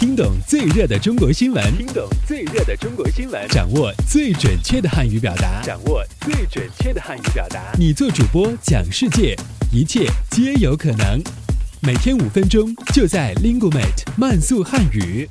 听懂最热的中国新闻，听懂最热的中国新闻，掌握最准确的汉语表达，掌握最准确的汉语表达。你做主播讲世界，一切皆有可能。每天五分钟，就在 Linguemate 慢速汉语。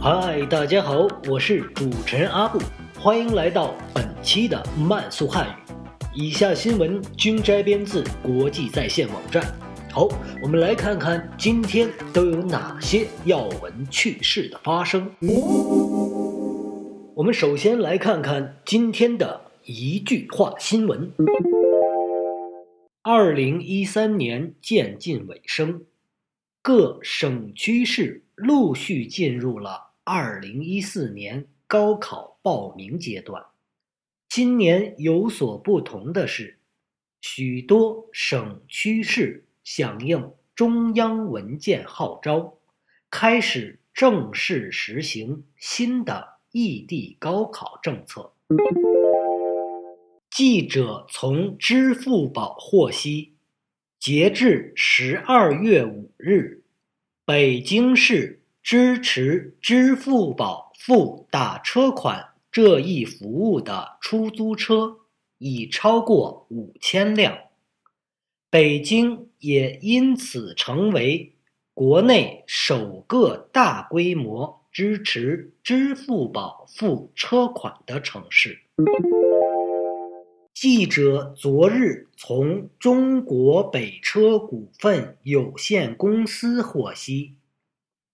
嗨，大家好，我是主持人阿布，欢迎来到本期的慢速汉语。以下新闻均摘编自国际在线网站。好，我们来看看今天都有哪些要闻趣事的发生。我们首先来看看今天的一句话新闻。二零一三年渐近尾声，各省区市陆续进入了。二零一四年高考报名阶段，今年有所不同的是，许多省区市响应中央文件号召，开始正式实行新的异地高考政策。记者从支付宝获悉，截至十二月五日，北京市。支持支付宝付打车款这一服务的出租车已超过五千辆，北京也因此成为国内首个大规模支持支付宝付车款的城市。记者昨日从中国北车股份有限公司获悉。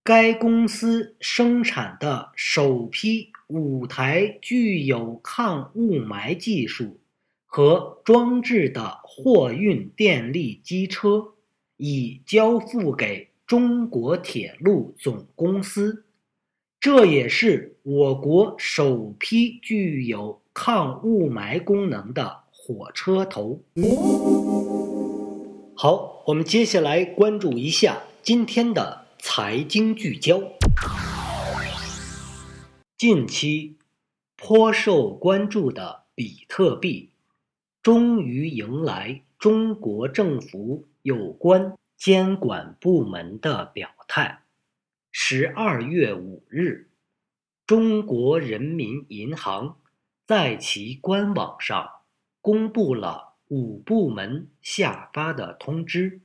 该公司生产的首批五台具有抗雾霾技术和装置的货运电力机车已交付给中国铁路总公司，这也是我国首批具有抗雾霾功能的火车头。好，我们接下来关注一下今天的。财经聚焦。近期颇受关注的比特币，终于迎来中国政府有关监管部门的表态。十二月五日，中国人民银行在其官网上公布了五部门下发的通知，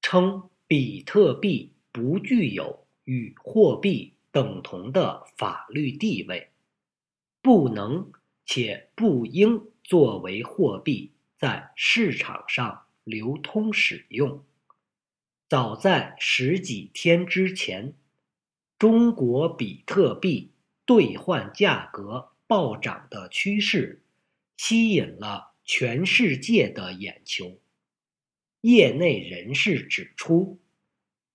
称比特币。不具有与货币等同的法律地位，不能且不应作为货币在市场上流通使用。早在十几天之前，中国比特币兑换价格暴涨的趋势吸引了全世界的眼球。业内人士指出。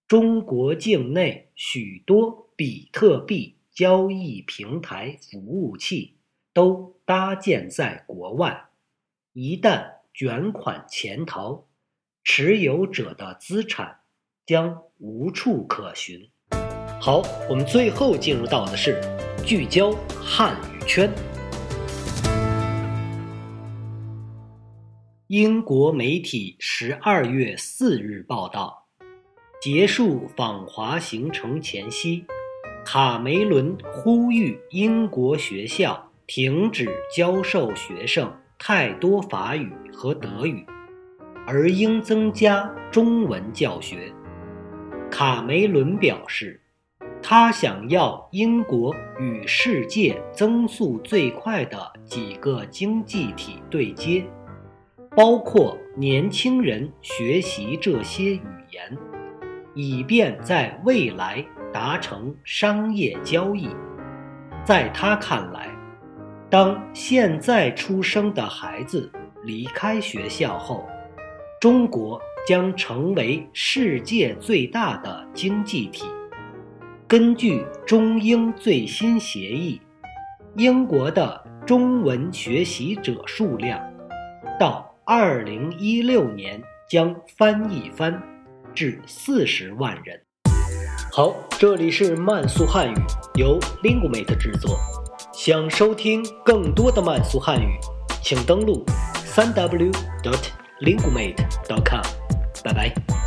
中国境内许多比特币交易平台服务器都搭建在国外，一旦卷款潜逃，持有者的资产将无处可寻。好，我们最后进入到的是聚焦汉语圈。英国媒体十二月四日报道。结束访华行程前夕，卡梅伦呼吁英国学校停止教授学生太多法语和德语，而应增加中文教学。卡梅伦表示，他想要英国与世界增速最快的几个经济体对接，包括年轻人学习这些语言。以便在未来达成商业交易。在他看来，当现在出生的孩子离开学校后，中国将成为世界最大的经济体。根据中英最新协议，英国的中文学习者数量到2016年将翻一番。至四十万人。好，这里是慢速汉语，由 lingumate 制作。想收听更多的慢速汉语，请登录三 w dot lingumate dot com。拜拜。